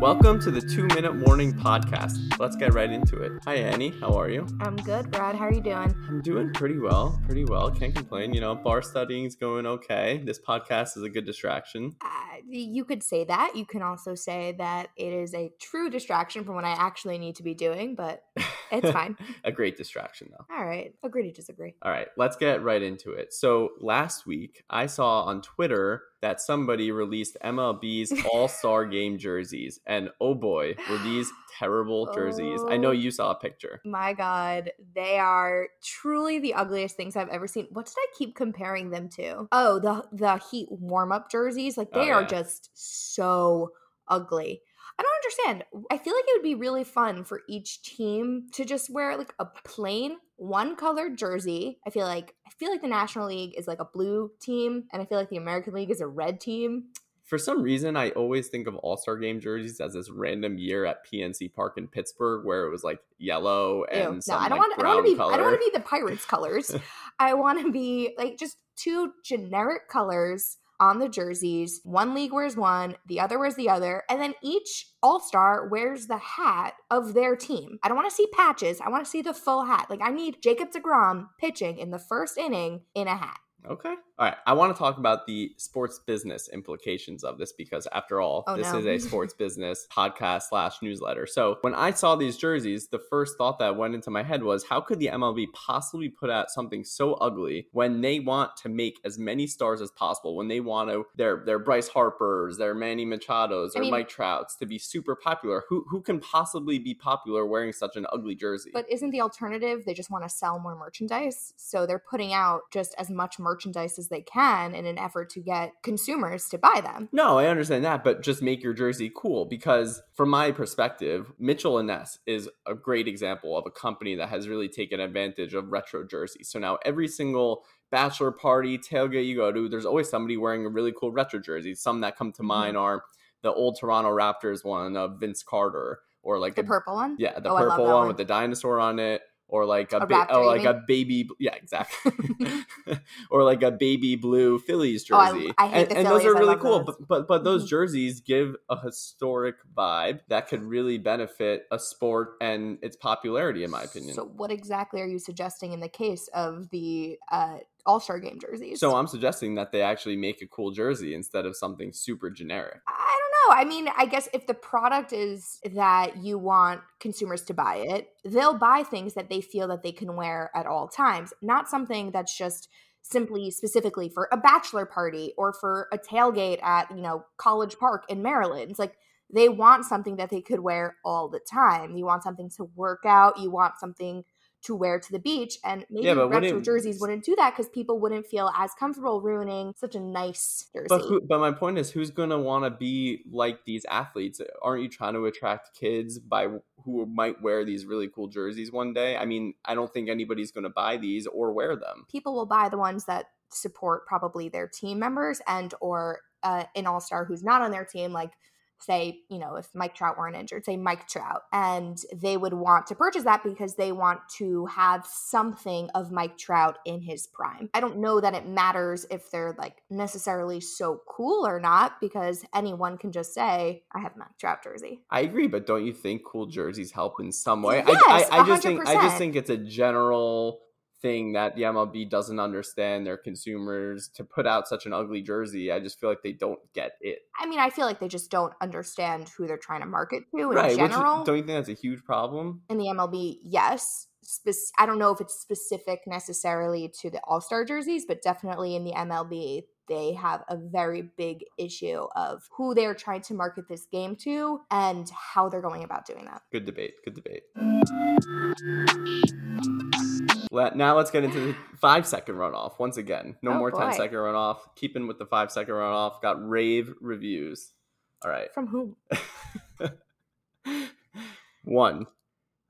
Welcome to the Two Minute Morning Podcast. Let's get right into it. Hi, Annie. How are you? I'm good, Brad. How are you doing? I'm doing pretty well. Pretty well. Can't complain. You know, bar studying is going okay. This podcast is a good distraction. Uh, you could say that. You can also say that it is a true distraction from what I actually need to be doing, but it's fine. a great distraction, though. All right. Agree to disagree. All right. Let's get right into it. So, last week, I saw on Twitter that somebody released MLB's All Star Game jerseys. And oh boy, were these terrible jerseys. I know Oh. you saw a picture. Oh my God, they are truly the ugliest things I've ever seen. What did I keep comparing them to? Oh, the the Heat warm up jerseys. Like oh, they Oh, are just so ugly. I don't understand. I feel like it would be really fun for each team to just wear like a plain one colored jersey. I feel like I feel like the National League is like a blue team and I feel like the American League is a red team. For some reason, I always think of All Star Game jerseys as this random year at PNC Park in Pittsburgh where it was like yellow Ew. and No, some I don't like want. I don't want to be. color. I don't want to be the Pirates colors. I want to be like just two generic colors on the jerseys. One league wears one, the other wears the other, and then each All Star wears the hat of their team. I don't want to see patches. I want to see the full hat. Like I need Jacob Degrom pitching in the first inning in a hat. Okay. All right. I want to talk about the sports business implications of this because, after all, Oh, this no. is a sports business podcast slash newsletter. So, when I saw these jerseys, the first thought that went into my head was how could the MLB possibly put out something so ugly when they want to make as many stars as possible, when they want to, their, their Bryce Harpers, their Manny Machados, I or mean- Mike Trouts to be super popular? Who, who can possibly be popular wearing such an ugly jersey? But isn't the alternative they just want to sell more merchandise? So they're putting out just as much merchandise as they can in an effort to get consumers to buy them. No, I understand that, but just make your jersey cool because, from my perspective, Mitchell and Ness is a great example of a company that has really taken advantage of retro jerseys. So now every single bachelor party, tailgate you go to, there's always somebody wearing a really cool retro jersey. Some that come to Mhm. mind are the old Toronto Raptors one of Vince Carter, or like The purple one? yeah, the Oh, purple one, one. with the dinosaur on it. Or like a, A ba- raptor, or you like a baby, yeah, exactly. or like a baby blue Phillies Oh, I- jersey. I hate and, and those are really cool. those. But, but but those Mhm. jerseys give a historic vibe that could really benefit a sport and its popularity, in my opinion. So, what exactly are you suggesting in the case of the uh, All Star Game jerseys? So I'm suggesting that they actually make a cool jersey instead of something super generic. I don't know. I mean, I guess if the product is that you want consumers to buy it, they'll buy things that they feel that they can wear at all times, not something that's just simply specifically for a bachelor party or for a tailgate at, you know, College Park in Maryland. It's like they want something that they could wear all the time. You want something to work out, you want something to wear to the beach and maybe Yeah, retro jerseys wouldn't do that because people wouldn't feel as comfortable ruining such a nice jersey. But who, but my point is, who's going to want to be like these athletes? Aren't you trying to attract kids by who might wear these really cool jerseys one day? I mean, I don't think anybody's going to buy these or wear them. people will buy the ones that support probably their team members and or uh, an all-star who's not on their team like say you know if mike trout weren't injured say mike trout and they would want to purchase that because they want to have something of mike trout in his prime. I don't know that it matters if they're like necessarily so cool or not because anyone can just say i have mike trout jersey. I agree, but don't you think cool jerseys help in some way? Yes, I, I, I just think I just think it's a general thing that the MLB doesn't understand their consumers to put out such an ugly jersey. I just feel like they don't get it. i mean i feel like they just don't understand who they're trying to market to in right? which- general don't you think that's a huge problem? in the MLB, yes. Spec- I don't know if it's specific necessarily to the All Star jerseys, but definitely in the MLB, they have a very big issue of who they're trying to market this game to and how they're going about doing that. Good debate. Good debate. Let, now let's get into the five second runoff once again. No Oh, more ten boy. second runoff. Keeping with the five second runoff. Got rave reviews. All right. From whom? One,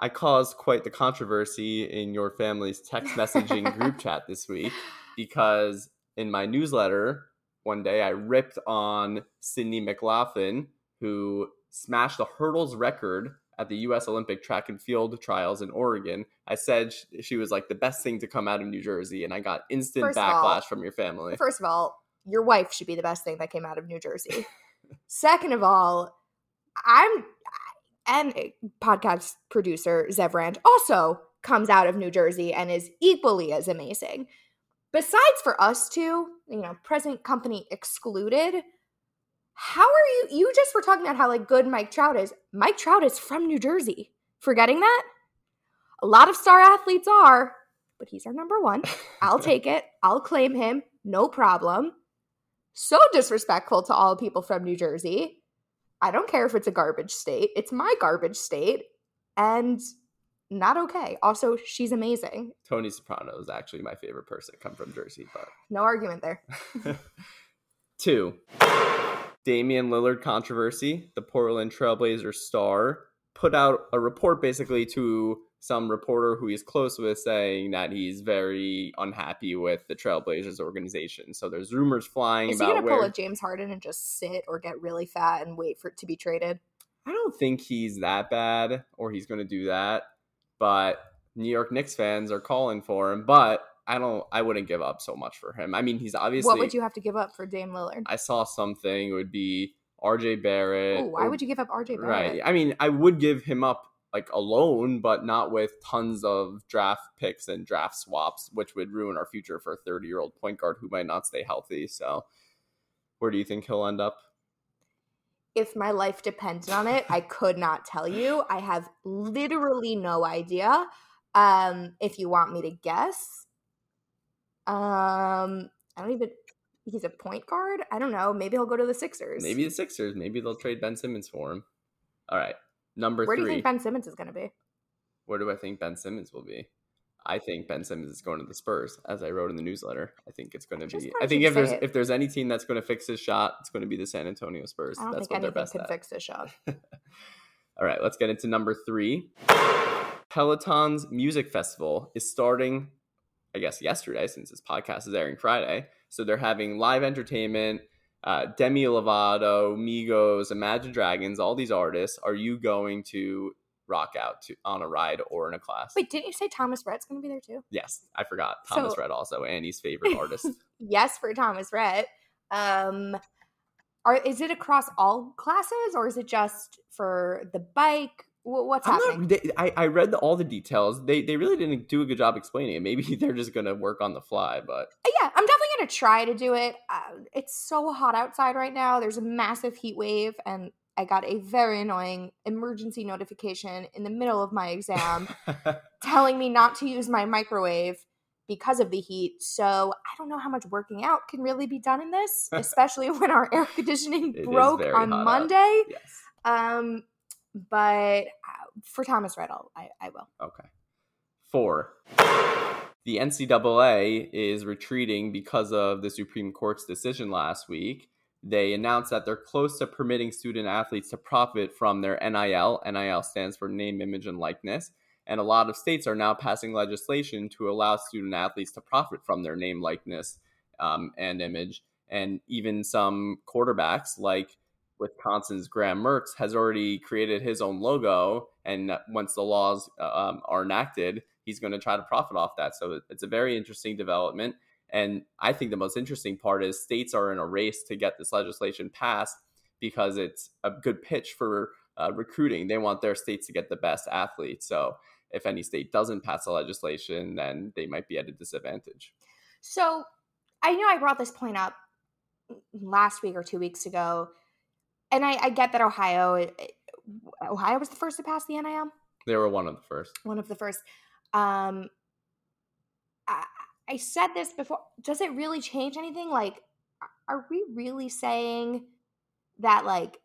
I caused quite the controversy in your family's text messaging group chat this week because in my newsletter one day I ripped on Sydney McLaughlin, who smashed the hurdles record at the U.S. Olympic track and field trials in Oregon. I said she was like the best thing to come out of New Jersey, and I got instant First of all- backlash from your family. First of all, your wife should be the best thing that came out of New Jersey. Second of all, I'm and eh, podcast producer Zev Rand also comes out of New Jersey and is equally as amazing. Besides for us two, you know, present company excluded, how are you? You just were talking about how like good Mike Trout is. Mike Trout is from New Jersey. Forgetting that? A lot of star athletes are, but he's our number one. I'll take it. I'll claim him. No problem. So disrespectful to all people from New Jersey. I don't care if it's a garbage state. It's my garbage state. And not okay. Also, she's amazing. Tony Soprano is actually my favorite person come from Jersey, but no argument there. Two, Damian Lillard controversy. The Portland Trailblazers star put out a report basically to some reporter who he's close with saying that he's very unhappy with the Trailblazers organization. So there's rumors flying Is about he gonna where pull a James Harden and just sit or get really fat and wait for it to be traded? I don't think he's that bad or he's going to do that. But New York Knicks fans are calling for him, but I don't I wouldn't give up so much for him. I mean, he's obviously What would you have to give up for Dame Lillard? I saw something it would be RJ Barrett. Ooh, why or- would you give up RJ Barrett? Right. I mean, I would give him up like alone, but not with tons of draft picks and draft swaps, which would ruin our future for a 30 year old point guard who might not stay healthy. So, where do you think he'll end up? If my life depended on it, I could not tell you. I have literally no idea. Um, if you want me to guess, um, I don't even. He's a point guard. I don't know. Maybe he'll go to the Sixers. Maybe the Sixers. Maybe they'll trade Ben Simmons for him. All right. Number Where do you think Ben Simmons is going to be? Where do I think Ben Simmons will be? I think Ben Simmons is going to the Spurs, as I wrote in the newsletter. I think it's going to be. I think if there's it. if there's any team that's going to fix his shot, it's going to be the San Antonio Spurs. I don't That's think what anything can at. fix his shot. All right, let's get into number three. Peloton's music festival is starting, I guess, yesterday since this podcast is airing Friday. So they're having live entertainment. Uh, Demi Lovato, Migos, Imagine Dragons, all these artists. Are you going to rock out to on a ride or in a class? Wait, didn't you say Thomas Rhett's going to be there too? Yes, I forgot. Thomas So- Rhett also, Annie's favorite artist. Yes, for Thomas Rhett. Um, are is it across all classes or is it just for the bike? Wh- What's I'm happening? not, they, I, I read the, all the details. They they really didn't do a good job explaining it. Maybe they're just gonna work on the fly, but yeah, I'm definitely gonna try to do it. Uh, it's so hot outside right now. There's a massive heat wave, and I got a very annoying emergency notification in the middle of my exam telling me not to use my microwave because of the heat. So I don't know how much working out can really be done in this, especially when our air conditioning broke on. Monday. yes. Um, but uh, for Thomas Riddle, I, I will. Okay. Four. The NCAA is retreating because of the Supreme Court's decision last week. They announced that they're close to permitting student athletes to profit from their NIL. NIL stands for name, image, and likeness. And a lot of states are now passing legislation to allow student athletes to profit from their name, likeness, um, and image. And even some quarterbacks, like Wisconsin's Graham Mertz, has already created his own logo. And once the laws uh, um, are enacted, he's going to try to profit off that. So it's a very interesting development. And I think the most interesting part is states are in a race to get this legislation passed because it's a good pitch for uh, recruiting. They want their states to get the best athletes. So if any state doesn't pass the legislation, then they might be at a disadvantage. So I know I brought this point up last week or two weeks ago, and I, I get that Ohio, it- it- Ohio was the first to pass the NIL. They were one of the first. one of the first. Um, I, I said this before. Does it really change anything? Like, are we really saying that like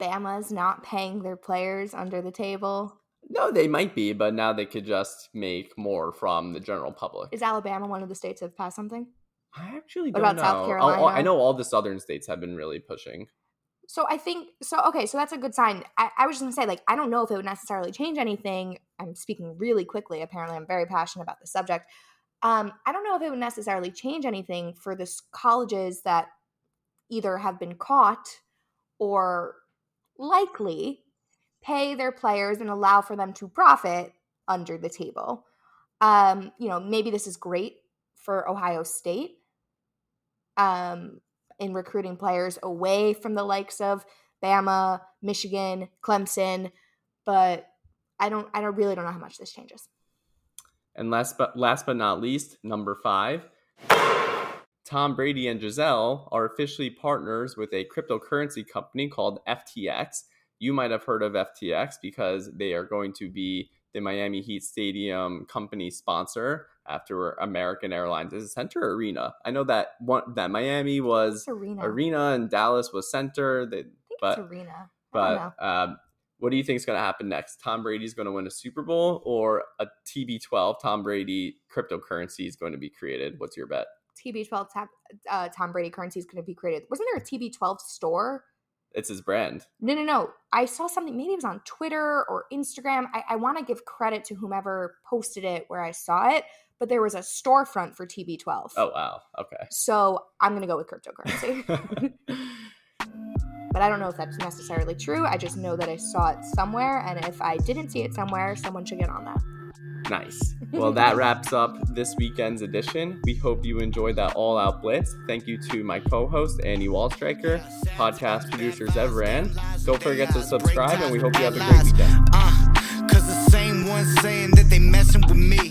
Bama's not paying their players under the table? No, they might be, but now they could just make more from the general public. Is Alabama one of the states that have passed something? I actually What don't about South know. Oh, oh, I know all the southern states have been really pushing. So I think so. Okay, so that's a good sign. I, I was just gonna say, like, I don't know if it would necessarily change anything. I'm speaking really quickly. Apparently, I'm very passionate about the subject. Um, I don't know if it would necessarily change anything for the colleges that either have been caught or likely pay their players and allow for them to profit under the table. Um, you know, maybe this is great for Ohio State. Um, in recruiting players away from the likes of Bama, Michigan, Clemson, but I don't I don't really don't know how much this changes. And last but last but not least, number 5, Tom Brady and Gisele are officially partners with a cryptocurrency company called FTX. You might have heard of FTX because they are going to be the Miami Heat Stadium company sponsor after American Airlines. Is Center Arena? I know that one that Miami was arena. arena and Dallas was Center. They, but arena. but um, what do you think is going to happen next? Tom Brady's going to win a Super Bowl or a TB12 Tom Brady cryptocurrency is going to be created? What's your bet? TB12 uh, Tom Brady currency is going to be created. Wasn't there a TB12 store? It's his brand. No, no, no. I saw something. Maybe it was on Twitter or Instagram. I, I want to give credit to whomever posted it where I saw it, but there was a storefront for TB12. Oh wow. Okay. So I'm going to go with cryptocurrency. but I don't know if that's necessarily true. I just know that I saw it somewhere, and if I didn't see it somewhere, someone should get on that. Nice. Well, that wraps up this weekend's edition. We hope you enjoyed that all out blitz. Thank you to my co host, Annie Wallstriker, podcast producer, Zev Rand. Don't forget to subscribe, and we hope you have a great weekend. Uh, cause the same ones saying that they messing with me.